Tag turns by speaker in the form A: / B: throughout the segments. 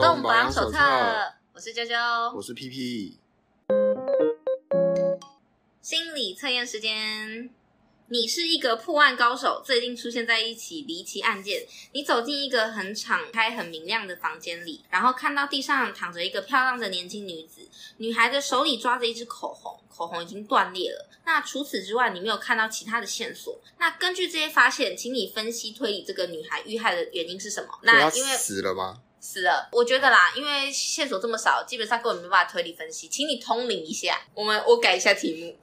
A: 动保养手册，我是啾啾，
B: 我是 PP。
A: 心理测验时间，你是一个破案高手，最近出现在一起离奇案件。你走进一个很敞开、很明亮的房间里，然后看到地上躺着一个漂亮的年轻女子，女孩的手里抓着一支口红，口红已经断裂了。那除此之外，你没有看到其他的线索。那根据这些发现，请你分析推理这个女孩遇害的原因是什么？那因为
B: 死了吗？
A: 死了，我觉得啦，因为线索这么少，基本上根本没办法推理分析，请你通灵一下。我们我改一下题目。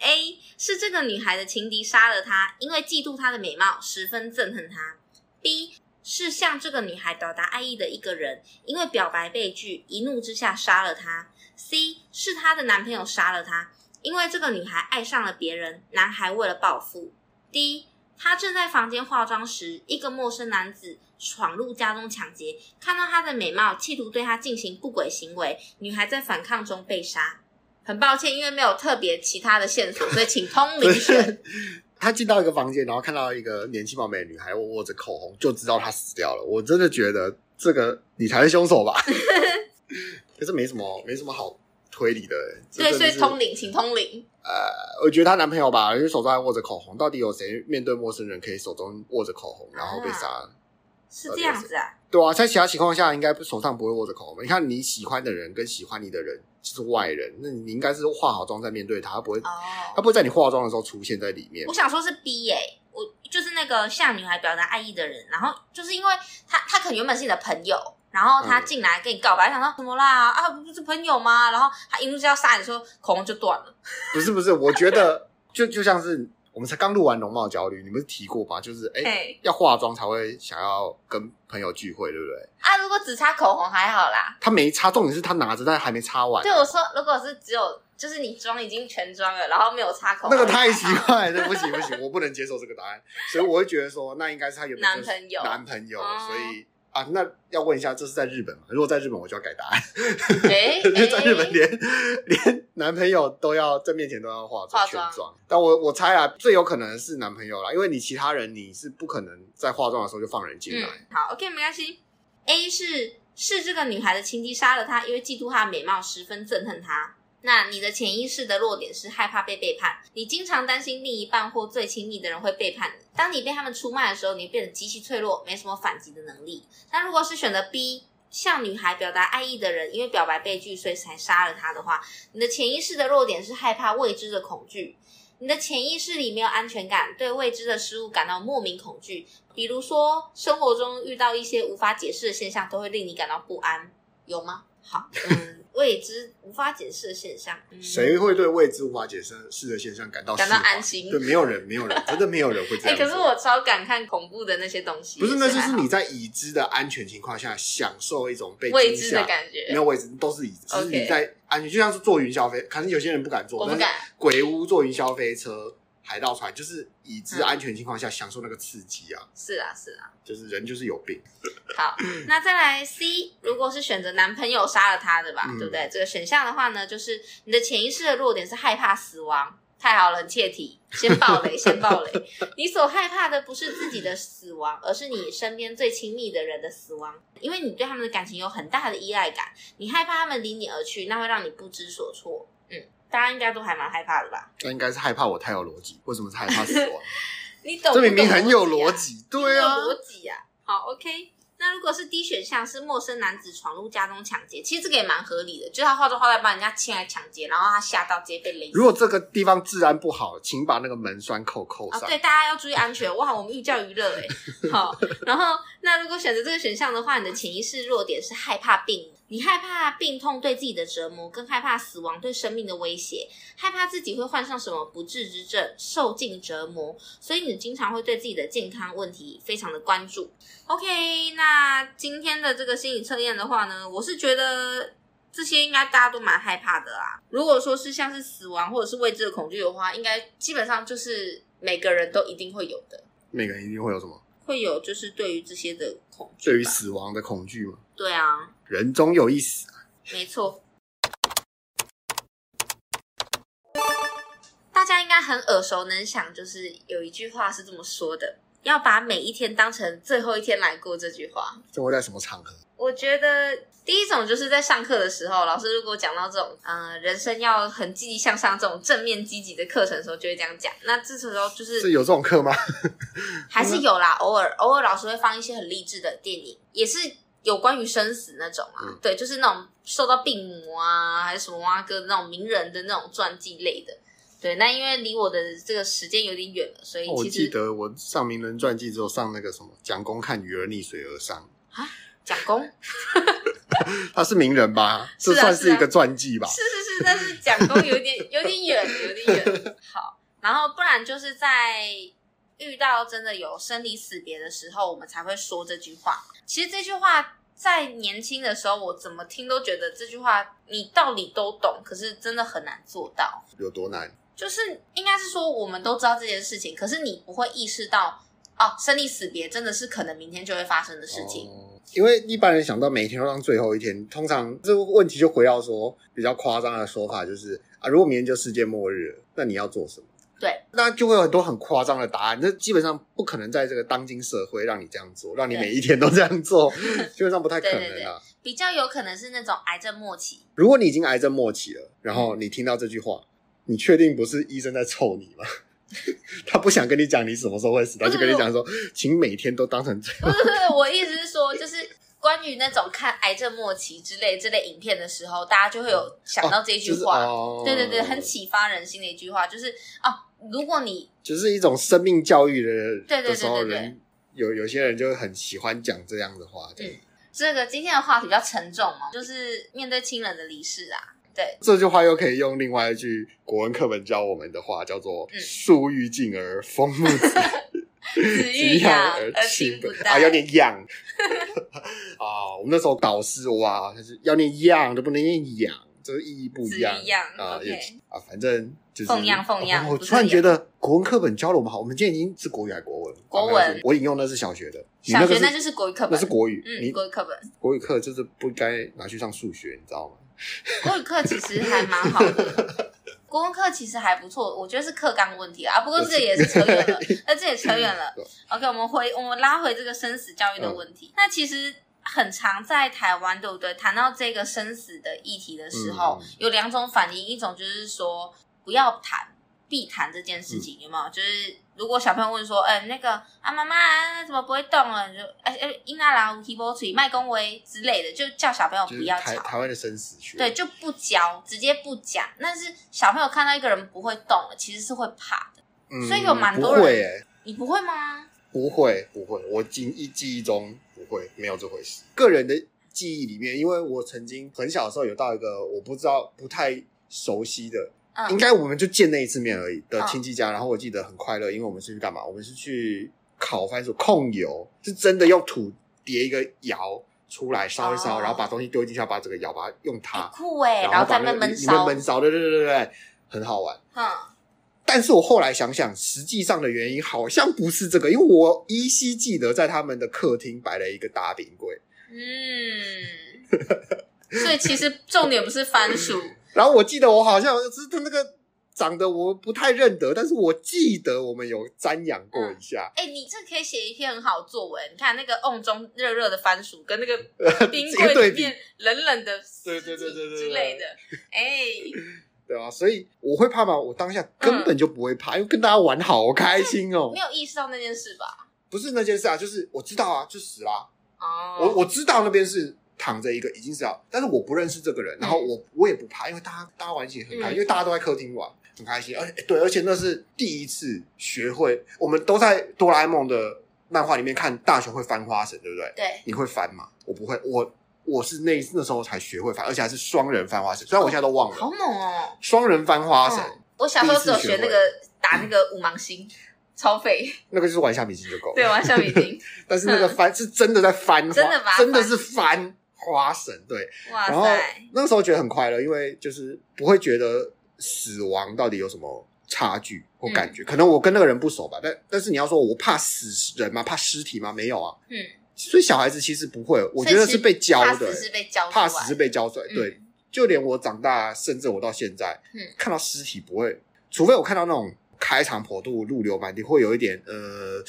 A: A 是这个女孩的情敌杀了她，因为嫉妒她的美貌，十分憎恨她。B 是向这个女孩表达爱意的一个人，因为表白被拒，一怒之下杀了她。C 是她的男朋友杀了她，因为这个女孩爱上了别人，男孩为了报复。D 她正在房间化妆时，一个陌生男子闯入家中抢劫，看到她的美貌，企图对她进行不轨行为。女孩在反抗中被杀。很抱歉，因为没有特别其他的线索，所以请通灵选。
B: 他进到一个房间，然后看到一个年轻貌美的女孩握着口红，就知道她死掉了。我真的觉得这个你才是凶手吧？可是没什么，没什么好推理的。
A: 对，所以通灵，请通灵。
B: 呃，我觉得她男朋友吧，因为手上还握着口红，到底有谁面对陌生人可以手中握着口红，然后被杀？啊
A: 是这样子啊？
B: 对啊，在其他情况下，应该手上不会握着口红。你看你喜欢的人跟喜欢你的人是外人，那你应该是化好妆再面对他，他不会，哦、他不会在你化妆的时候出现在里面。
A: 我想说是 B 耶、欸，我就是那个向女孩表达爱意的人，然后就是因为他他可能原本是你的朋友，然后他进来跟你告白，嗯、想说什么啦？啊，不是朋友吗？然后他一路就要杀你的时候，口红就断了。
B: 不是不是，我觉得 就就像是。我们才刚录完容貌焦虑，你们是提过吧？就是哎，欸、要化妆才会想要跟朋友聚会，对不对？
A: 啊，如果只擦口红还好啦。
B: 他没擦，重点是他拿着，但还没擦完。
A: 对，我说，如果是只有，就是你妆已经全妆了，然后没有擦口红，
B: 那个太奇怪了，不行不行，我不能接受这个答案，所以我会觉得说，那应该是他有男朋友，男朋友，所以。啊，那要问一下，这是在日本吗？如果在日本，我就要改答案。哎、欸，在日本连、欸、连男朋友都要在面前都要化妆全妆。但我我猜啊，最有可能是男朋友啦，因为你其他人你是不可能在化妆的时候就放人进来、
A: 嗯。好，OK，没关系。A 是是这个女孩的情敌杀了她，因为嫉妒她的美貌，十分憎恨她。那你的潜意识的弱点是害怕被背叛，你经常担心另一半或最亲密的人会背叛你。当你被他们出卖的时候，你变得极其脆弱，没什么反击的能力。那如果是选择 B，向女孩表达爱意的人，因为表白被拒，所以才杀了她的话，你的潜意识的弱点是害怕未知的恐惧。你的潜意识里没有安全感，对未知的事物感到莫名恐惧。比如说，生活中遇到一些无法解释的现象，都会令你感到不安，有吗？好，嗯。未知无法解释的现象，
B: 谁会对未知无法解释的现象感到
A: 感到安心？
B: 对，没有人，没有人，真的没有人会这样。哎、
A: 欸，可是我超敢看恐怖的那些东西。
B: 不是，那就是你在已知的安全情况下享受一种被
A: 未知的感觉。
B: 没有未知，都是已知。只是你在安全，就像是坐云霄飞，可能有些人不敢坐，
A: 我不敢。
B: 鬼屋坐云霄飞车。海盗船就是已知安全情况下享受那个刺激啊！
A: 是啊，是啊，
B: 就是人就是有病。
A: 好，那再来 C，如果是选择男朋友杀了他的吧，嗯、对不对？这个选项的话呢，就是你的潜意识的弱点是害怕死亡。太好了，很切题。先爆雷，先爆雷。你所害怕的不是自己的死亡，而是你身边最亲密的人的死亡，因为你对他们的感情有很大的依赖感，你害怕他们离你而去，那会让你不知所措。嗯。大家应该都还蛮害怕的吧？
B: 那应该是害怕我太有逻辑。为什么是害怕死亡？
A: 你懂？
B: 这明明很有逻辑，对啊，
A: 逻辑啊。好，OK。那如果是 D 选项，是陌生男子闯入家中抢劫，其实这个也蛮合理的，就是他化妆化在帮人家进来抢劫，然后他吓到直接被勒。
B: 如果这个地方治安不好，请把那个门栓扣扣上。
A: 哦，对，大家要注意安全。哇，我们寓教于乐哎。好，然后那如果选择这个选项的话，你的潜意识弱点是害怕病。你害怕病痛对自己的折磨，更害怕死亡对生命的威胁，害怕自己会患上什么不治之症，受尽折磨，所以你经常会对自己的健康问题非常的关注。OK，那今天的这个心理测验的话呢，我是觉得这些应该大家都蛮害怕的啦。如果说是像是死亡或者是未知的恐惧的话，应该基本上就是每个人都一定会有的。
B: 每个人一定会有什么？
A: 会有就是对于这些的恐惧，
B: 对于死亡的恐惧吗？
A: 对啊。
B: 人终有一死，
A: 没错。大家应该很耳熟能详，就是有一句话是这么说的：要把每一天当成最后一天来过。这句话，
B: 这会在什么场合？
A: 我觉得第一种就是在上课的时候，老师如果讲到这种，呃，人生要很积极向上这种正面积极的课程的时候，就会这样讲。那这时候就是
B: 是有这种课吗？
A: 还是有啦，偶尔偶尔老师会放一些很励志的电影，也是有关于生死那种啊。嗯、对，就是那种受到病魔啊，还是什么蛙哥那种名人的那种传记类的。对，那因为离我的这个时间有点远了，所以我
B: 记得我上名人传记之后上那个什么蒋公看女儿溺水而上
A: 啊，蒋公，
B: 他是名人吧？这算是一个传记吧？
A: 是是是，但是蒋公有点有点远，有点远。好，然后不然就是在遇到真的有生离死别的时候，我们才会说这句话。其实这句话在年轻的时候，我怎么听都觉得这句话你道理都懂，可是真的很难做到。
B: 有多难？
A: 就是应该是说，我们都知道这件事情，可是你不会意识到哦，生离死别真的是可能明天就会发生的事情。
B: 哦，因为一般人想到每天都当最后一天，通常这个问题就回到说比较夸张的说法，就是啊，如果明天就世界末日了，那你要做什么？
A: 对，
B: 那就会有很多很夸张的答案。那基本上不可能在这个当今社会让你这样做，让你每一天都这样做，基本上不太可能啊。对对对，
A: 比较有可能是那种癌症末期。
B: 如果你已经癌症末期了，然后你听到这句话。你确定不是医生在臭你吗？他不想跟你讲你什么时候会死，他就跟你讲说，请每天都当成这样。
A: 不是不是，我意思是说，就是关于那种看癌症末期之类这类影片的时候，大家就会有想到这句话。哦就是哦、对对对，很启发人心的一句话，就是哦，如果你
B: 就是一种生命教育的
A: 对
B: 对对对对有有些人就很喜欢讲这样的话。对、嗯，
A: 这个今天的话题比较沉重嘛，就是面对亲人的离世啊。对，
B: 这句话又可以用另外一句国文课本教我们的话，叫做“树欲静而风不止，
A: 子欲养而亲不待”。
B: 啊，要念养 啊！我们那时候导师哇，他是要念养，都不能念养，这个意义不一样啊。啊，反正就是
A: 奉养奉养。
B: 我突然觉得国文课本教的我们好，我们今天已经是国语还是国文？
A: 国文。
B: 我引用的是小学的，
A: 小学那就是国语课本，
B: 那是国语。
A: 嗯，国语课本，
B: 国语课就是不该拿去上数学，你知道吗？
A: 国语课其实还蛮好的，国文课其实还不错，我觉得是课纲问题啊。不过这个也是扯远了，那这也扯远了。OK，我们回我们拉回这个生死教育的问题。嗯、那其实很常在台湾，对不对？谈到这个生死的议题的时候，嗯、有两种反应，一种就是说不要谈。必谈这件事情有没有？就是如果小朋友问说：“哎，那个啊，妈妈怎么不会动了？”你就哎哎，英阿郎提波锤麦公威之类的，就叫小朋友不要讲。
B: 台湾的生死学，
A: 对，就不教，直接不讲。但是小朋友看到一个人不会动了，其实是会怕的。嗯，所以有蛮多人
B: 不会欸，
A: 你不会吗？
B: 不会，不会。我记忆记忆中不会，没有这回事。个人的记忆里面，因为我曾经很小的时候有到一个我不知道不太熟悉的。嗯、应该我们就见那一次面而已的亲戚家，嗯、然后我记得很快乐，因为我们是去干嘛？我们是去烤番薯控油，是真的用土叠一个窑出来烧一烧，哦、然后把东西丢进去，要把整个窑把它用它、欸、酷
A: 哎，然后在那闷烧
B: 闷烧，对对对对对，很好玩。嗯，但是我后来想想，实际上的原因好像不是这个，因为我依稀记得在他们的客厅摆了一个大冰柜。
A: 嗯，所以其实重点不是番薯。
B: 然后我记得我好像是他那个长得我不太认得，但是我记得我们有瞻仰过一下。
A: 哎、你这可以写一篇很好作文。你看那个瓮中热热的番薯，跟那个 冰柜里面冷冷的对对对对对之类的。哎、欸，
B: 对啊，所以我会怕吗？我当下根本就不会怕，嗯、因为跟大家玩好开心哦。
A: 没有意识到那件事吧？
B: 不是那件事啊，就是我知道啊，就死啦。哦，我我知道那边是。躺着一个已经是要，但是我不认识这个人，然后我我也不怕，因为大家大家玩起来很开心，因为大家都在客厅玩，很开心。而且对，而且那是第一次学会，我们都在哆啦 A 梦的漫画里面看大雄会翻花绳，对不对？
A: 对，
B: 你会翻吗？我不会，我我是那那时候才学会翻，而且还是双人翻花绳，虽然我现在都忘了。
A: 好猛哦！双
B: 人翻花绳，
A: 我小时候只有学那个打那个五芒星，超费。那
B: 个就是玩橡皮筋就够了，
A: 对，玩橡皮筋。但
B: 是那个翻是真的在翻，
A: 真的
B: 真的是翻。花神对，哇然后那个时候觉得很快乐，因为就是不会觉得死亡到底有什么差距或感觉。嗯、可能我跟那个人不熟吧，但但是你要说我怕死人吗？怕尸体吗？没有啊。嗯，所以小孩子其实不会，我觉得是被教的，怕死
A: 是被教，
B: 怕死是被教出来。嗯、对，就连我长大，甚至我到现在，嗯，看到尸体不会，除非我看到那种开肠破肚、泪流满地，会有一点呃。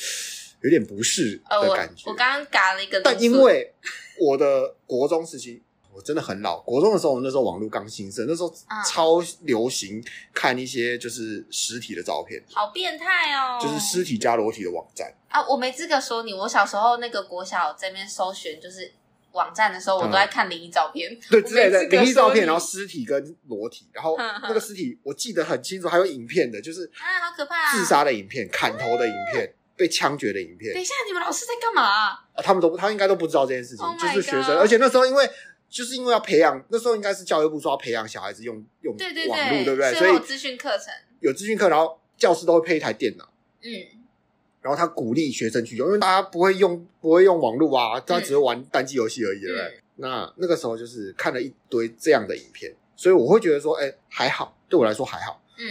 B: 有点不适的感觉。
A: 呃、我刚刚嘎了一个，
B: 但因为我的国中时期。我真的很老，国中的时候，那时候网络刚兴盛，那时候超流行看一些就是尸体的照片，
A: 好变态哦！
B: 就是尸体加裸体的网站
A: 啊！我没资格说你，我小时候那个国小这边搜寻就是网站的时候，我都在看灵异照片，
B: 嗯、对，之类的灵异照片，然后尸体跟裸体，然后那个尸体我记得很清楚，还有影片的，就是
A: 啊，好可怕！
B: 自杀的影片、砍头的影片、被枪决的影片。
A: 等一下，你们老师在干嘛啊？
B: 啊他们都他应该都不知道这件事情，就是学生，而且那时候因为。就是因为要培养，那时候应该是教育部说要培养小孩子用用网络，对，不对？所以有
A: 资讯课程，
B: 有资讯课，然后教室都会配一台电脑，
A: 嗯，
B: 然后他鼓励学生去用，因为大家不会用，不会用网络啊，他只会玩单机游戏而已，对不对？嗯、那那个时候就是看了一堆这样的影片，所以我会觉得说，哎，还好，对我来说还好，
A: 嗯，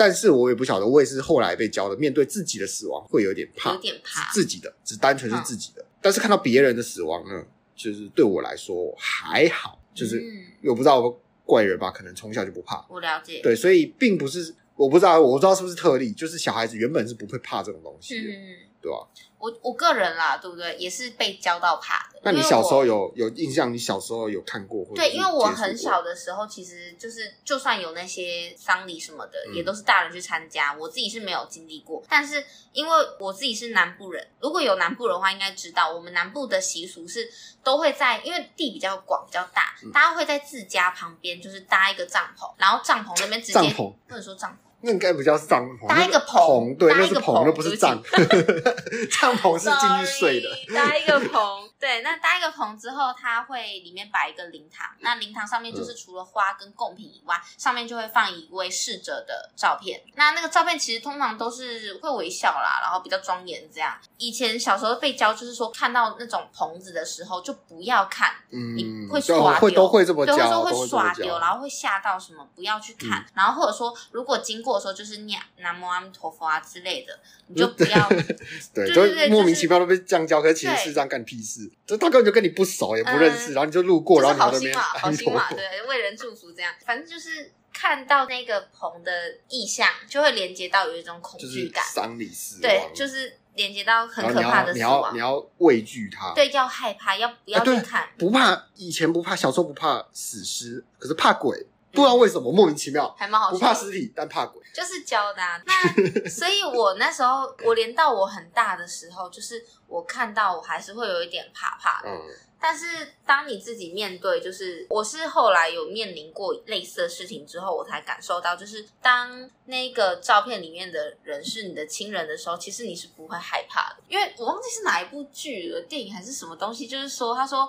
B: 但是我也不晓得，我也是后来被教的，面对自己的死亡会有点怕，
A: 有点怕。
B: 自己的，只单纯是自己的，嗯、但是看到别人的死亡呢？就是对我来说还好，就是我不知道怪人吧，可能从小就不怕。
A: 我了解，
B: 对，所以并不是我不知道，我不知道是不是特例，就是小孩子原本是不会怕这种东西的，嗯，对吧？
A: 我我个人啦，对不对？也是被教到怕的。
B: 那你小时候有有印象？你小时候有看过？
A: 对，因为我很小的时候，其实就是就算有那些丧礼什么的，嗯、也都是大人去参加。我自己是没有经历过。但是因为我自己是南部人，如果有南部人的话，应该知道我们南部的习俗是都会在，因为地比较广比较大，嗯、大家会在自家旁边就是搭一个帐篷，然后帐篷那边直接帐篷不能说帐篷。
B: 那应该不叫帐篷，
A: 搭一个棚，
B: 对，那是棚，那不是帐。帐篷是进去睡的，
A: 搭一个棚。对，那搭一个棚之后，它会里面摆一个灵堂。那灵堂上面就是除了花跟贡品以外，嗯、上面就会放一位逝者的照片。那那个照片其实通常都是会微笑啦，然后比较庄严这样。以前小时候被教就是说，看到那种棚子的时候就不要看，
B: 嗯，
A: 你会耍丢，
B: 会都会这么教，
A: 对，会说会耍丢，然后会吓到什么，不要去看。嗯、然后或者说，如果经过的时候就是念南无阿弥陀佛啊之类的，你就不要，
B: 对，就莫名其妙都被这样教，可是其实是这样干屁事，这大概就跟你。不熟也不认识，嗯、然后你就路过，然后
A: 好心嘛，好心嘛，对，为人祝福这样，反正就是看到那个棚的意象，就会连接到有一种恐惧感，
B: 丧礼死，
A: 对，就是连接到很可怕的死亡，
B: 你要你要畏惧它，
A: 对，要害怕，要不要去看？
B: 不怕，以前不怕，小时候不怕死尸，可是怕鬼。不知道为什么莫名其妙，
A: 还蛮好，
B: 不怕尸体，但怕鬼，
A: 就是教的啊。那 所以，我那时候，我连到我很大的时候，就是我看到我还是会有一点怕怕的。嗯。但是当你自己面对，就是我是后来有面临过类似的事情之后，我才感受到，就是当那个照片里面的人是你的亲人的时候，其实你是不会害怕的，因为我忘记是哪一部剧了，电影还是什么东西，就是说他说。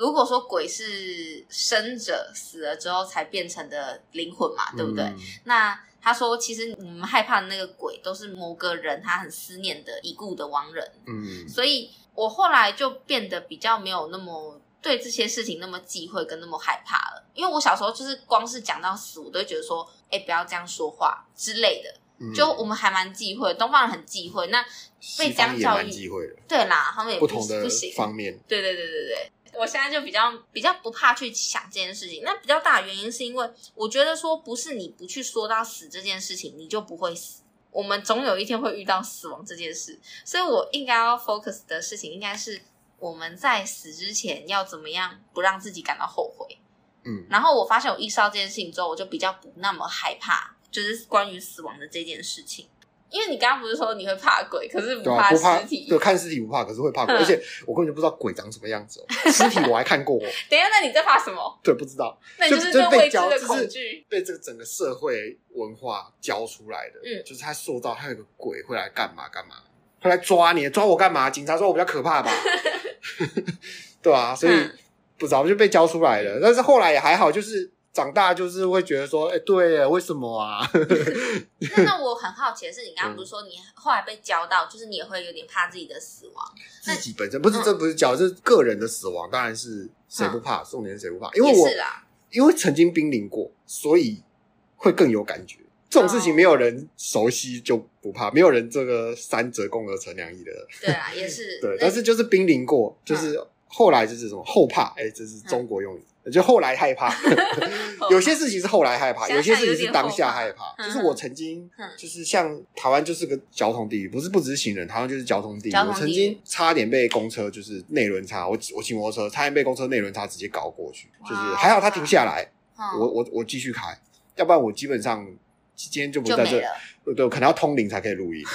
A: 如果说鬼是生者死了之后才变成的灵魂嘛，对不对？嗯、那他说，其实我们害怕的那个鬼都是某个人他很思念的已故的亡人。嗯，所以我后来就变得比较没有那么对这些事情那么忌讳跟那么害怕了。因为我小时候就是光是讲到死，我都会觉得说，哎、欸，不要这样说话之类的。嗯、就我们还蛮忌讳，东方人很忌讳。那被这样教育，对啦，他们也不，
B: 不同的方面。
A: 对对对对对。我现在就比较比较不怕去想这件事情，那比较大的原因是因为我觉得说不是你不去说到死这件事情，你就不会死。我们总有一天会遇到死亡这件事，所以我应该要 focus 的事情应该是我们在死之前要怎么样不让自己感到后悔。
B: 嗯，
A: 然后我发现我意识到这件事情之后，我就比较不那么害怕，就是关于死亡的这件事情。因为你刚刚不是说你会怕鬼，可是不怕尸体。
B: 对，看尸体不怕，可是会怕鬼。而且我根本就不知道鬼长什么样子哦。尸体我还看过。
A: 等一下，那你在怕什么？
B: 对，不知道。
A: 那你就是被教的恐惧，
B: 被这个整个社会文化教出来的。嗯，就是他塑造，他有个鬼会来干嘛干嘛，会来抓你，抓我干嘛？警察说我比较可怕吧？对啊，所以不知道就被教出来了。但是后来也还好，就是。长大就是会觉得说，哎、欸，对，为什么啊？
A: 那那我很好奇的是，你刚刚不是说你后来被教到，就是你也会有点怕自己的死亡？
B: 自己本身不是，嗯、这不是教，这是个人的死亡，当然是谁不怕，重点是谁不怕？因为我是因为曾经濒临过，所以会更有感觉。这种事情没有人熟悉就不怕，没有人这个三折肱而成良医的。
A: 对啊，也是
B: 对，但是就是濒临过，就是后来就是什么后怕，哎、欸，这是中国用语。嗯就后来害怕，有些事情是后来害怕，有些事情是当下害怕。就是我曾经，就是像台湾就是个交通地狱，不是不只是行人，台湾就是交通地狱。我曾经差点被公车就是内轮差，我我骑摩托车差点被公车内轮差直接搞过去，就是还好他停下来，我我我继续开，要不然我基本上今天就不在这，对，可能要通灵才可以录音。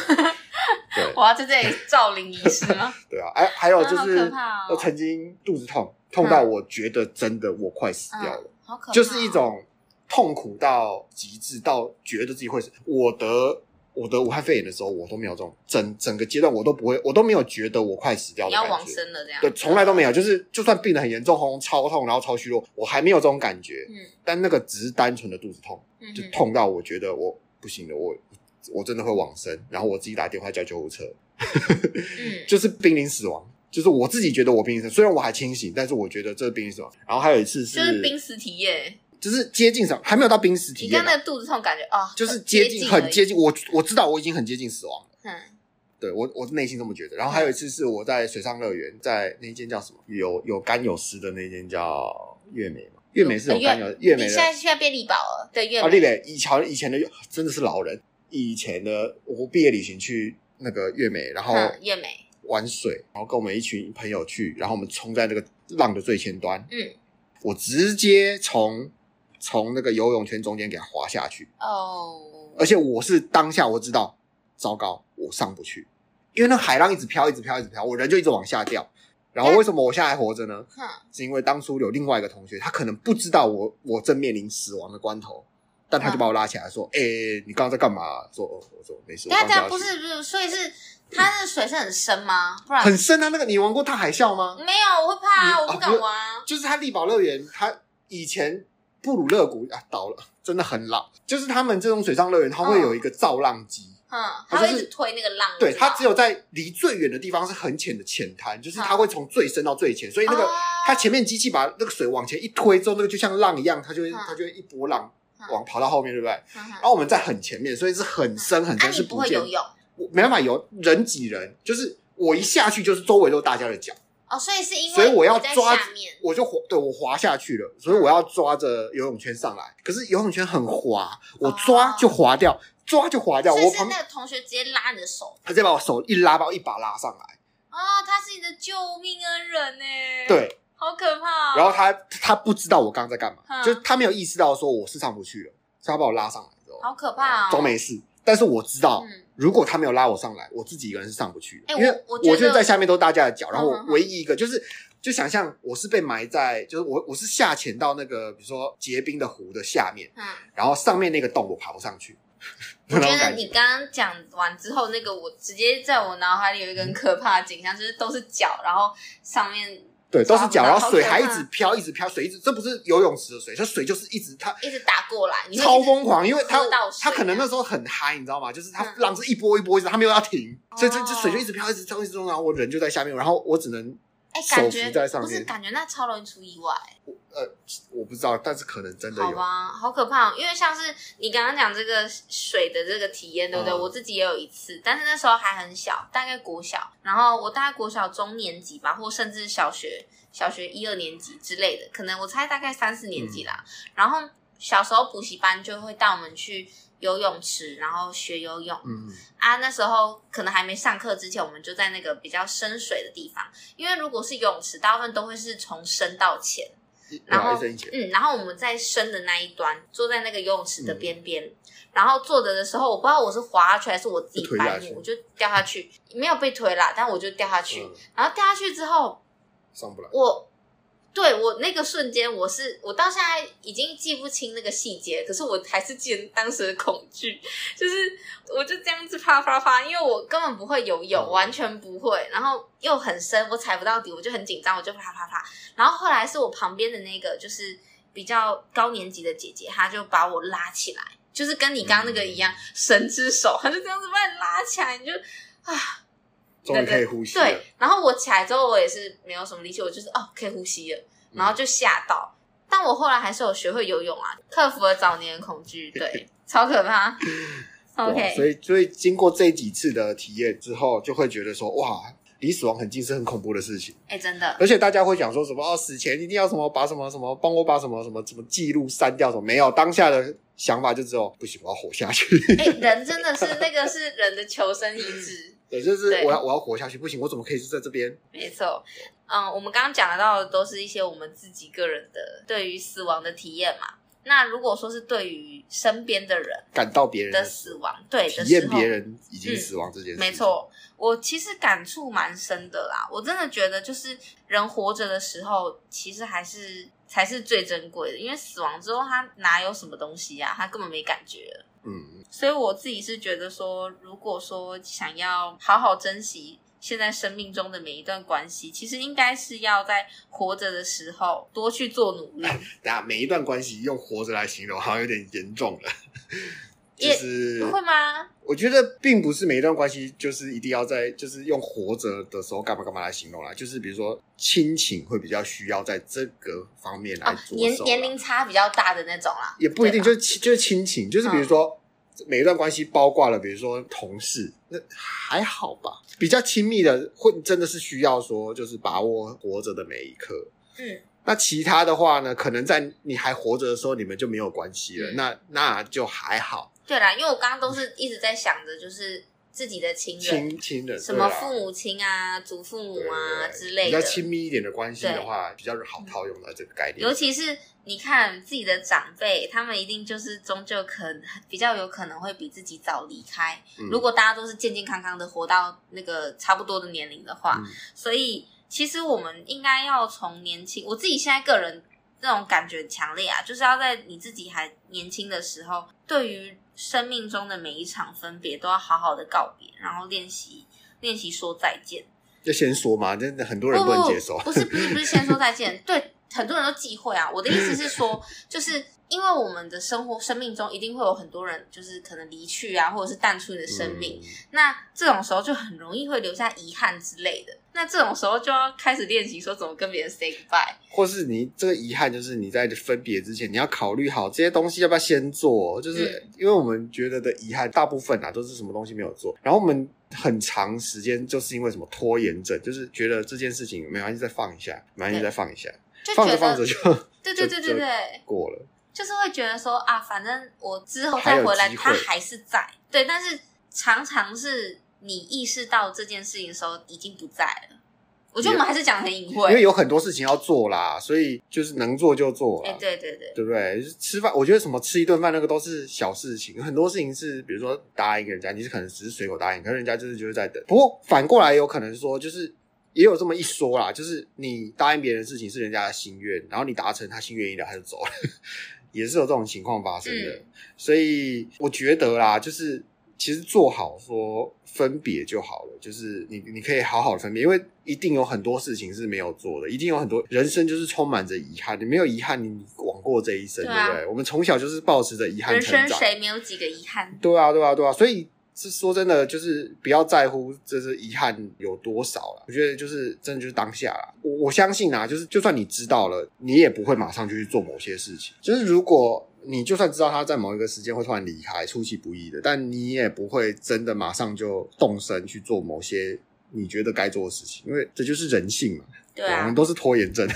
B: 对，
A: 我要在这里照灵仪式吗？
B: 对啊，哎，还有就是我曾经肚子痛。痛到我觉得真的我快死掉了，嗯好可怕哦、就是一种痛苦到极致，到觉得自己会死。我得我得武汉肺炎的时候，我都没有这种整整个阶段，我都不会，我都没有觉得我快死掉的感觉。
A: 你要往生了这样？
B: 对，从来都没有。就是就算病得很严重，喉咙超痛，然后超虚弱，我还没有这种感觉。嗯，但那个只是单纯的肚子痛，就痛到我觉得我不行了，我我真的会往生，然后我自己打电话叫救护车，嗯、就是濒临死亡。就是我自己觉得我濒死，虽然我还清醒，但是我觉得这是濒死。然后还有一次是
A: 就是濒死体验，
B: 就是接近死，还没有到濒死体验。你
A: 刚那个肚子痛感觉啊，哦、
B: 就是接近，很接近。我我知道我已经很接近死亡了。嗯，对我我内心这么觉得。然后还有一次是我在水上乐园，在那间叫什么有有干有湿的那间叫月美嘛？月美是有干有月美的。
A: 现在现在变丽宝了，对月美。
B: 啊，丽美以前以前的真的是老人。以前的我毕业旅行去那个月美，然后
A: 月美。
B: 玩水，然后跟我们一群朋友去，然后我们冲在那个浪的最前端。嗯，我直接从从那个游泳圈中间给它滑下去。哦，而且我是当下我知道，糟糕，我上不去，因为那海浪一直飘，一直飘，一直飘，我人就一直往下掉。然后为什么我现在还活着呢？嗯，是因为当初有另外一个同学，他可能不知道我我正面临死亡的关头，但他就把我拉起来说：“哎、嗯，你刚刚在干嘛？”说：“我说没事。”
A: 大家不是不是，所以是。它的水是很深吗？不然
B: 很深啊！那个你玩过大海啸吗？
A: 没有，我会怕啊，我不敢玩。
B: 就是它力宝乐园，它以前布鲁勒谷啊倒了，真的很老。就是他们这种水上乐园，它会有一个造浪机，
A: 嗯，它会一直推那个浪。
B: 对，它只有在离最远的地方是很浅的浅滩，就是它会从最深到最浅，所以那个它前面机器把那个水往前一推之后，那个就像浪一样，它就会它就会一波浪往跑到后面，对不对？然后我们在很前面，所以是很深很深，是
A: 不会游泳。
B: 我没办法游，人挤人，就是我一下去，就是周围都是大家的脚。
A: 哦，所以是因为，
B: 所以我要抓，我就滑，对，我滑下去了，所以我要抓着游泳圈上来。可是游泳圈很滑，我抓就滑掉，抓就滑掉。我
A: 是那个同学直接拉你的手，
B: 他直接把我手一拉，把我一把拉上来。
A: 哦，他是你的救命恩人呢。
B: 对，
A: 好可怕。
B: 然后他他不知道我刚刚在干嘛，就是他没有意识到说我是上不去了，所以他把我拉上来之后，
A: 好可怕哦，
B: 都没事。但是我知道。如果他没有拉我上来，我自己一个人是上不去的，因为我觉得在下面都大家的脚，然后我唯一一个就是，就想象我是被埋在，就是我我是下潜到那个比如说结冰的湖的下面，嗯，然后上面那个洞我爬不上去。
A: 我觉得你刚刚讲完之后，那个我直接在我脑海里有一个很可怕的景象，就是都是脚，然后上面。
B: 对，都是脚，然后水还一直飘，一直飘，水一直，这不是游泳池的水，这水就是一直它
A: 一直打过来，
B: 超疯狂，因为它它可能那时候很嗨，你知道吗？就是它浪是一波一波一直，它没有要停，所以这这水就一直飘，一直冲，一直冲，然后我人就在下面，然后我只能手扶在上面，
A: 不是感觉那超容易出意外。
B: 呃，我不知道，但是可能真的有。
A: 好吧，好可怕，因为像是你刚刚讲这个水的这个体验，对不对？嗯、我自己也有一次，但是那时候还很小，大概国小，然后我大概国小中年级吧，或甚至小学小学一二年级之类的，可能我猜大概三四年级啦。嗯、然后小时候补习班就会带我们去游泳池，然后学游泳。嗯。啊，那时候可能还没上课之前，我们就在那个比较深水的地方，因为如果是游泳池，大部分都会是从深到浅。然后，嗯，然后我们在深的那一端，坐在那个游泳池的边边，嗯、然后坐着的时候，我不知道我是滑下去还是我自己掰木，我就掉下去，没有被推啦，但我就掉下去，嗯、然后掉下去之后，
B: 上不来，
A: 我。对，我那个瞬间，我是我到现在已经记不清那个细节，可是我还是记得当时的恐惧，就是我就这样子啪啪啪，因为我根本不会游泳，完全不会，然后又很深，我踩不到底，我就很紧张，我就啪啪啪。然后后来是我旁边的那个就是比较高年级的姐姐，她就把我拉起来，就是跟你刚刚那个一样，神之手，她就这样子把你拉起来，你就啊。
B: 终于可以呼吸。
A: 对，然后我起来之后，我也是没有什么力气，我就是哦，可以呼吸了，然后就吓到。嗯、但我后来还是有学会游泳啊，克服了早年恐惧。对，超可怕。OK，
B: 所以所以经过这几次的体验之后，就会觉得说哇，离死亡很近是很恐怖的事情。
A: 哎、欸，真的。
B: 而且大家会讲说什么哦，死前一定要什么把什么什么帮我把什么什么什么记录删掉什么？没有，当下的想法就只有不行，我要活下去。
A: 哎、欸，人真的是那个是人的求生意志。
B: 对，就是我要我要活下去，不行，我怎么可以是在这边？
A: 没错。嗯，我们刚刚讲到的都是一些我们自己个人的对于死亡的体验嘛。那如果说是对于身边的人
B: 感到别人
A: 的死亡，对
B: 体验别人已经死亡这件事，
A: 嗯，没错，我其实感触蛮深的啦。我真的觉得，就是人活着的时候，其实还是才是最珍贵的，因为死亡之后，他哪有什么东西呀？他根本没感觉了。嗯，所以我自己是觉得说，如果说想要好好珍惜。现在生命中的每一段关系，其实应该是要在活着的时候多去做努力。等
B: 下，每一段关系用活着来形容，好像有点严重了。就是
A: 会吗？
B: 我觉得并不是每一段关系就是一定要在就是用活着的时候干嘛干嘛来形容啦。就是比如说亲情会比较需要在这个方面来做。
A: 年年龄差比较大的那种啦，
B: 也不一定，就是亲就是亲情，就是比如说。嗯每一段关系包括了，比如说同事，那还好吧。比较亲密的，会真的是需要说，就是把握活着的每一刻。嗯，那其他的话呢，可能在你还活着的时候，你们就没有关系了。嗯、那那就还好。
A: 对啦，因为我刚刚都是一直在想着，就是。自己的亲人，
B: 亲亲人，
A: 什么父母亲啊、祖父母啊之类的，
B: 比较亲密一点的关系的话，比较好套用到这个概念。
A: 尤其是你看自己的长辈，他们一定就是终究可比较有可能会比自己早离开。嗯、如果大家都是健健康康的活到那个差不多的年龄的话，嗯、所以其实我们应该要从年轻，我自己现在个人这种感觉很强烈啊，就是要在你自己还年轻的时候，对于。生命中的每一场分别都要好好的告别，然后练习练习说再见。
B: 就先说嘛，真的很多人不能接受。
A: 不是不是不是先说再见，对，很多人都忌讳啊。我的意思是说，就是。因为我们的生活、生命中一定会有很多人，就是可能离去啊，或者是淡出你的生命。嗯、那这种时候就很容易会留下遗憾之类的。那这种时候就要开始练习说怎么跟别人 say goodbye，或是
B: 你这个遗憾，就是你在分别之前，你要考虑好这些东西要不要先做。就是因为我们觉得的遗憾，大部分啊都是什么东西没有做，然后我们很长时间就是因为什么拖延症，就是觉得这件事情没关系，再放一下，没关系，再放一下，放着放着就
A: 对对对对对
B: 过了。
A: 就是会觉得说啊，反正我之后再回来，他还是在。对，但是常常是你意识到这件事情的时候，已经不在了。我觉得我们还是讲得很隐晦，
B: 因为有很多事情要做啦，所以就是能做就做。哎，
A: 对对对，
B: 对不对？吃饭，我觉得什么吃一顿饭那个都是小事情，很多事情是比如说答应人家，你是可能只是随口答应，可是人家就是就是在等。不过反过来有可能说，就是也有这么一说啦，就是你答应别人的事情是人家的心愿，然后你达成他心愿意了，他就走了。也是有这种情况发生的，嗯、所以我觉得啦，就是其实做好说分别就好了，就是你你可以好好的分别，因为一定有很多事情是没有做的，一定有很多人生就是充满着遗憾，你没有遗憾，你枉过这一生，对，啊、对不对？我们从小就是抱持着遗憾成长，
A: 人生谁没有几个遗憾？
B: 对啊，对啊，对啊，所以。是说真的，就是不要在乎这是遗憾有多少了。我觉得就是真的就是当下啦。我我相信啊，就是就算你知道了，你也不会马上就去做某些事情。就是如果你就算知道他在某一个时间会突然离开，出其不意的，但你也不会真的马上就动身去做某些你觉得该做的事情，因为这就是人性嘛。
A: 对啊，
B: 我们都是拖延症，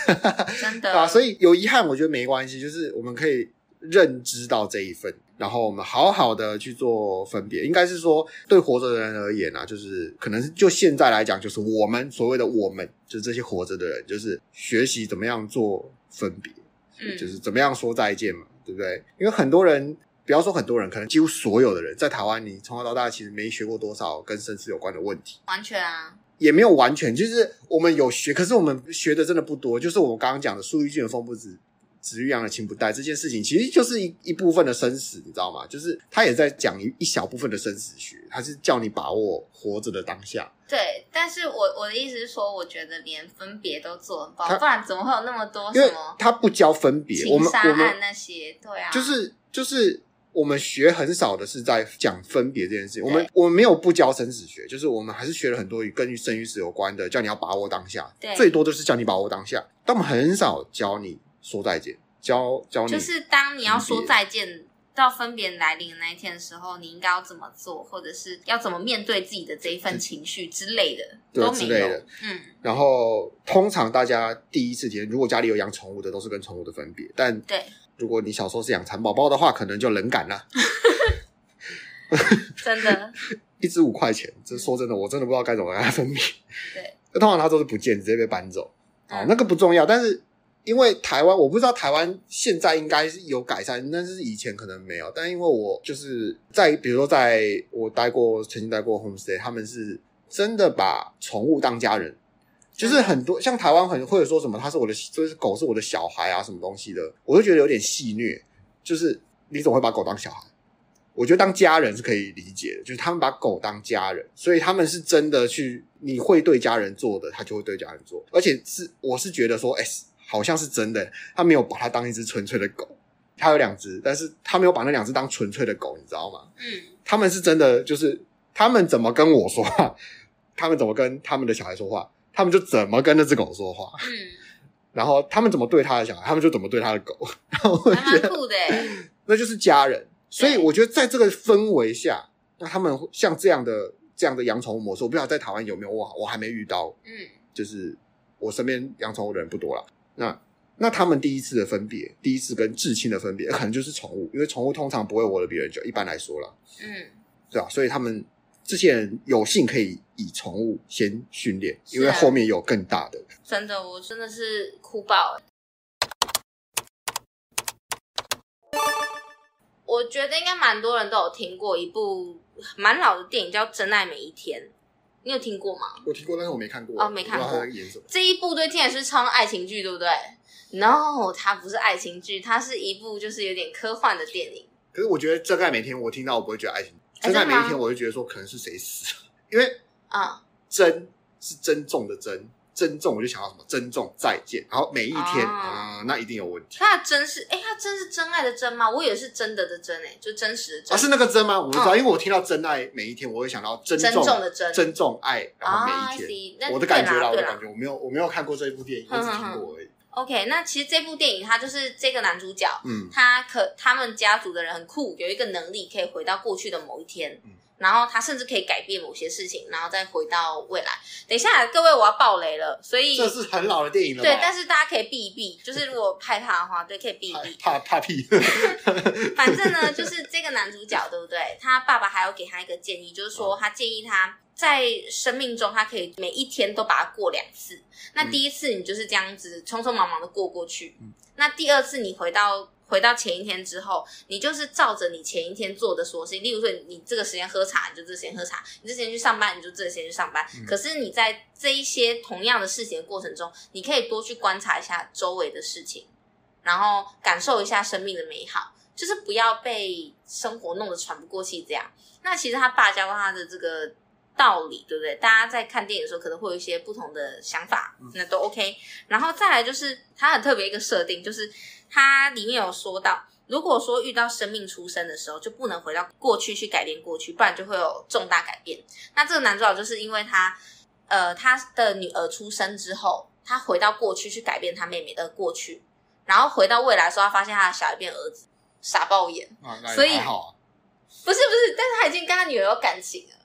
A: 真的
B: 啊。所以有遗憾，我觉得没关系，就是我们可以认知到这一份。然后我们好好的去做分别，应该是说对活着的人而言啊，就是可能就现在来讲，就是我们所谓的我们，就是这些活着的人，就是学习怎么样做分别，嗯，就是怎么样说再见嘛，对不对？因为很多人，不要说很多人，可能几乎所有的人在台湾，你从小到大其实没学过多少跟生死有关的问题，
A: 完全啊，
B: 也没有完全，就是我们有学，可是我们学的真的不多，就是我们刚刚讲的苏玉俊的风不止。子欲养而亲不待这件事情，其实就是一一部分的生死，你知道吗？就是他也在讲一一小部分的生死学，他是叫你把握活着的当下。
A: 对，但是我我的意思是说，我觉得连分别都做很棒，不然怎么会有那么多什么？
B: 他不教分别，我们
A: 我们那些，对啊，
B: 就是就是我们学很少的是在讲分别这件事情。我们我们没有不教生死学，就是我们还是学了很多与跟生与死有关的，叫你要把握当下。对，最多就是叫你把握当下，但我们很少教你。说再见，教教你。
A: 就是当你要说再见到分别来临的那一天的时候，你应该要怎么做，或者是要怎么面对自己的这一份情绪之类的，
B: 对
A: 都
B: 之类的。嗯，然后通常大家第一次体验，如果家里有养宠物的，都是跟宠物的分别。但对，如果你小时候是养蚕宝宝的话，可能就冷感了。
A: 真的，
B: 一只五块钱，这说真的，我真的不知道该怎么跟它分别。
A: 对，
B: 那通常它都是不见，直接被搬走。哦，那个不重要，但是。因为台湾，我不知道台湾现在应该是有改善，但是以前可能没有。但因为我就是在，比如说在我待过，曾经待过 homestay，他们是真的把宠物当家人，就是很多像台湾很或者说什么，他是我的，就是狗是我的小孩啊，什么东西的，我就觉得有点戏谑。就是你怎么会把狗当小孩？我觉得当家人是可以理解的，就是他们把狗当家人，所以他们是真的去，你会对家人做的，他就会对家人做，而且是我是觉得说，哎。好像是真的，他没有把它当一只纯粹的狗，他有两只，但是他没有把那两只当纯粹的狗，你知道吗？嗯，他们是真的，就是他们怎么跟我说话，他们怎么跟他们的小孩说话，他们就怎么跟那只狗说话。嗯，然后他们怎么对他的小孩，他们就怎么对他的狗。然后我觉得
A: 酷的，
B: 那就是家人。所以我觉得在这个氛围下，那他们像这样的这样的养宠物模式，我不知道在台湾有没有，我我还没遇到。嗯，就是我身边养宠物的人不多了。那那他们第一次的分别，第一次跟至亲的分别，可能就是宠物，因为宠物通常不会活得比人久，一般来说啦，嗯，对吧？所以他们这些人有幸可以以宠物先训练，因为后面有更大的。
A: 真的，我真的是哭爆了。我觉得应该蛮多人都有听过一部蛮老的电影，叫《真爱每一天》。你有听过吗？
B: 我听过，但是我没看过。
A: 哦，没看过。这一部对听也是超爱情剧，对不对？No，它不是爱情剧，它是一部就是有点科幻的电影。
B: 可是我觉得《真盖每天》，我听到我不会觉得爱情。真盖每一天，我就觉得说可能是谁死了，因为啊，珍是珍重的珍。珍重，我就想到什么？珍重，再见。然后每一天，啊、呃，那一定有问题。
A: 他的真是，哎，他真是真爱的真吗？我以为是真的的真，哎，就真实的真。
B: 啊，是那个真吗？我不知道，嗯、因为我听到真爱每一天，我会想到珍重，的珍，珍重爱，然后每一天。啊、我的感觉啦，我的感觉，我没有，我没有看过这一部电影，我只听过而已。
A: OK，那其实这部电影，它就是这个男主角，嗯，他可他们家族的人很酷，有一个能力可以回到过去的某一天。嗯然后他甚至可以改变某些事情，然后再回到未来。等一下，各位，我要爆雷了，所以
B: 这是很老的电影了。
A: 对，但是大家可以避一避，就是如果害怕的话，对，可以避一避。
B: 怕怕屁。
A: 反正呢，就是这个男主角，对不对？他爸爸还要给他一个建议，就是说他建议他在生命中，他可以每一天都把它过两次。那第一次你就是这样子匆匆忙忙的过过去，那第二次你回到。回到前一天之后，你就是照着你前一天做的所有事情，例如说你这个时间喝茶，你就这个时间喝茶；你这时间去上班，你就这个时间去上班。嗯、可是你在这一些同样的事情的过程中，你可以多去观察一下周围的事情，然后感受一下生命的美好，就是不要被生活弄得喘不过气。这样，那其实他爸教他的这个道理，对不对？大家在看电影的时候可能会有一些不同的想法，那都 OK。然后再来就是他很特别一个设定，就是。它里面有说到，如果说遇到生命出生的时候，就不能回到过去去改变过去，不然就会有重大改变。那这个男主角就是因为他，呃，他的女儿出生之后，他回到过去去改变他妹妹的过去，然后回到未来的时候，他发现他的小孩变儿子，傻爆眼。
B: 啊，
A: 所以不是不是，但是他已经跟他女儿有感情了，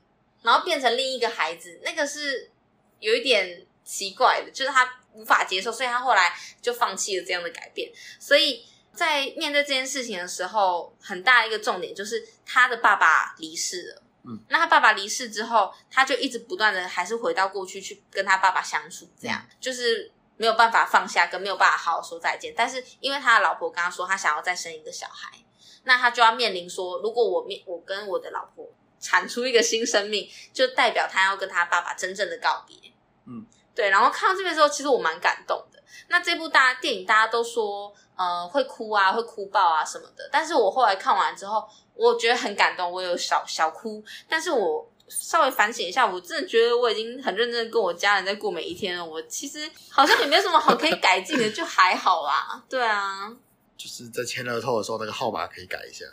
A: 然后变成另一个孩子，那个是有一点奇怪的，就是他。无法接受，所以他后来就放弃了这样的改变。所以在面对这件事情的时候，很大一个重点就是他的爸爸离世了。嗯，那他爸爸离世之后，他就一直不断的还是回到过去去跟他爸爸相处，这样就是没有办法放下，跟没有办法好好说再见。但是因为他的老婆跟他说，他想要再生一个小孩，那他就要面临说，如果我面我跟我的老婆产出一个新生命，就代表他要跟他爸爸真正的告别。嗯。对，然后看到这边的时候，其实我蛮感动的。那这部大电影大家都说，呃，会哭啊，会哭爆啊什么的。但是我后来看完之后，我觉得很感动，我有小小哭。但是我稍微反省一下，我真的觉得我已经很认真跟我家人在过每一天了。我其实好像也没什么好可以改进的，就还好啦。对啊，
B: 就是在签乐透的时候，那个号码可以改一下。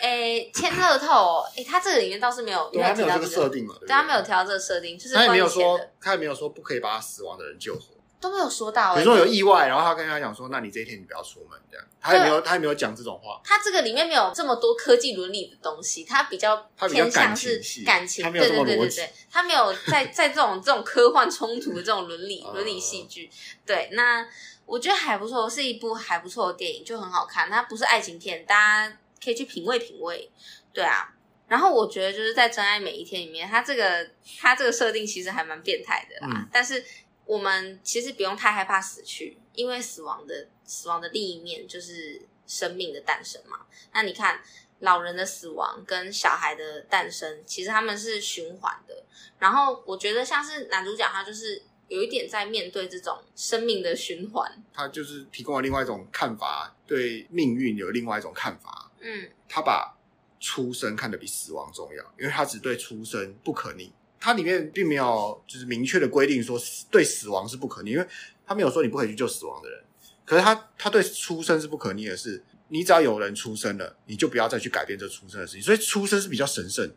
A: 诶，签乐透，诶，他这个里面倒是没有，
B: 对，他没有这个设定嘛，对，
A: 他没有调这个设定，就是
B: 他也没有说，他也没有说不可以把他死亡的人救活，
A: 都没有说到。
B: 比如说有意外，然后他跟他讲说：“那你这一天你不要出门。”这样，他也没有，他也没有讲这种话。
A: 他这个里面没有这么多科技伦理的东西，他比较偏向是感情，对对对对对，他没有在在这种这种科幻冲突的这种伦理 伦理戏剧。对，那我觉得还不错，是一部还不错的电影，就很好看。它不是爱情片，大家可以去品味品味。对啊。然后我觉得就是在《真爱每一天》里面，它这个它这个设定其实还蛮变态的啦。嗯、但是我们其实不用太害怕死去，因为死亡的死亡的另一面就是生命的诞生嘛。那你看老人的死亡跟小孩的诞生，其实他们是循环的。然后我觉得像是男主角，他就是有一点在面对这种生命的循环，
B: 他就是提供了另外一种看法，对命运有另外一种看法。嗯，他把。出生看得比死亡重要，因为他只对出生不可逆。它里面并没有就是明确的规定说对死亡是不可逆，因为他没有说你不可以去救死亡的人。可是他他对出生是不可逆的是，你只要有人出生了，你就不要再去改变这出生的事情。所以出生是比较神圣。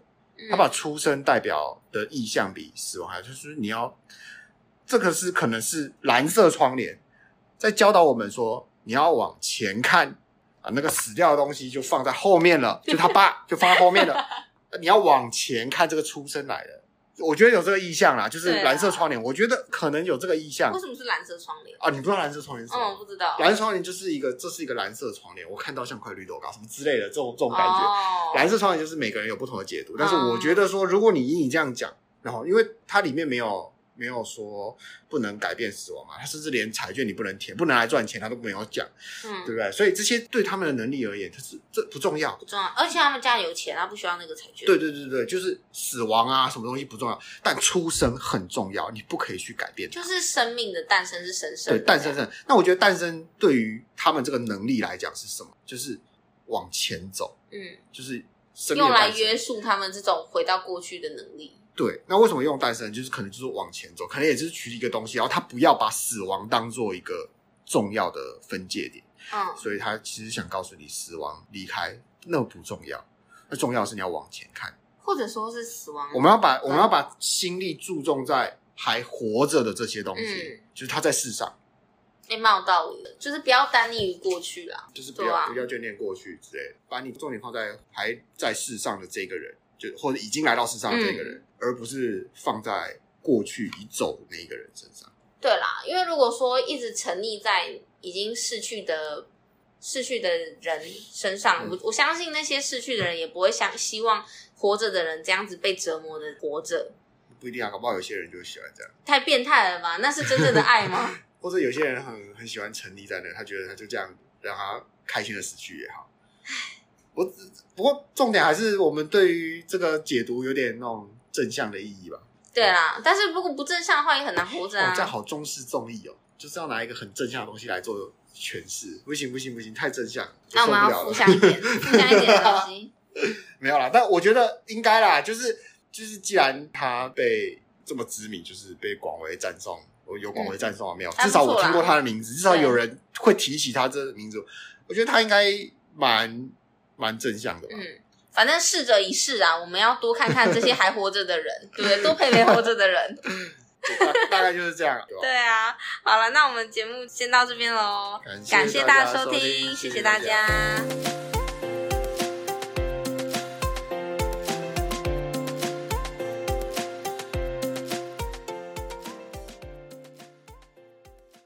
B: 他把出生代表的意象比死亡还就是你要这个是可能是蓝色窗帘在教导我们说你要往前看。啊，那个死掉的东西就放在后面了，就他爸就放在后面了。你要往前看，这个出生来的，我觉得有这个意向啦，就是蓝色窗帘，我觉得可能有这个意向。
A: 为什么是蓝色窗帘
B: 啊？你不知道蓝色窗帘是什么？
A: 嗯，不知道。
B: 蓝色窗帘就是一个，这是一个蓝色窗帘，我看到像块绿豆糕什么之类的这种这种感觉。哦、蓝色窗帘就是每个人有不同的解读，但是我觉得说，如果你以你这样讲，然后因为它里面没有。没有说不能改变死亡嘛？他甚至连彩券你不能填，不能来赚钱，他都没有讲，嗯，对不对？所以这些对他们的能力而言，他是这不重要，
A: 不重要。而且他们家里有钱，他不需要那个彩券。
B: 对对对对，就是死亡啊，什么东西不重要，但出生很重要，你不可以去改变。
A: 就是生命的诞生是神圣，
B: 对，诞生是。那我觉得诞生对于他们这个能力来讲是什么？就是往前走，嗯，就是生命
A: 用来约束他们这种回到过去的能力。
B: 对，那为什么用诞生？就是可能就是往前走，可能也就是取一个东西，然后他不要把死亡当做一个重要的分界点。嗯，所以他其实想告诉你，死亡离开那不重要，那重要的是你要往前看，
A: 或者说是死亡。
B: 我们要把我们要把心力注重在还活着的这些东西，嗯、就是他在世上。
A: 哎，蛮有道理的，就是不要单溺于过去啦，
B: 就是不要、啊、不要眷恋过去之类的，把你重点放在还在世上的这个人。就或者已经来到世上的那个人，嗯、而不是放在过去已走的那一个人身上。
A: 对啦，因为如果说一直沉溺在已经逝去的逝去的人身上，嗯、我我相信那些逝去的人也不会想希望活着的人这样子被折磨的活着。
B: 不一定啊，搞不好有些人就喜欢这样。
A: 太变态了吧？那是真正的爱吗？
B: 或者有些人很很喜欢沉溺在那，他觉得他就这样让他开心的死去也好。不不过重点还是我们对于这个解读有点那种正向的意义吧。
A: 对啦，但是如果不正向的话，也很难活着啊。
B: 哦、这样好重视重义哦，就是要拿一个很正向的东西来做诠释。不行不行不行，太正向，
A: 那我们要负向一点，负向一点的东西。
B: 没有啦，但我觉得应该啦，就是就是，既然他被这么知名，就是被广为赞颂，我有广为赞颂啊没有？嗯、至少我听过他的名字，至少有人会提起他这个名字。我觉得他应该蛮。蛮正向的吧，嗯，
A: 反正逝者已逝啊，我们要多看看这些还活着的人，对不对？多陪陪活着的人，
B: 大，大概就是这样，对吧？
A: 对啊，好了，那我们节目先到这边喽，感谢，大家收听。谢谢大家。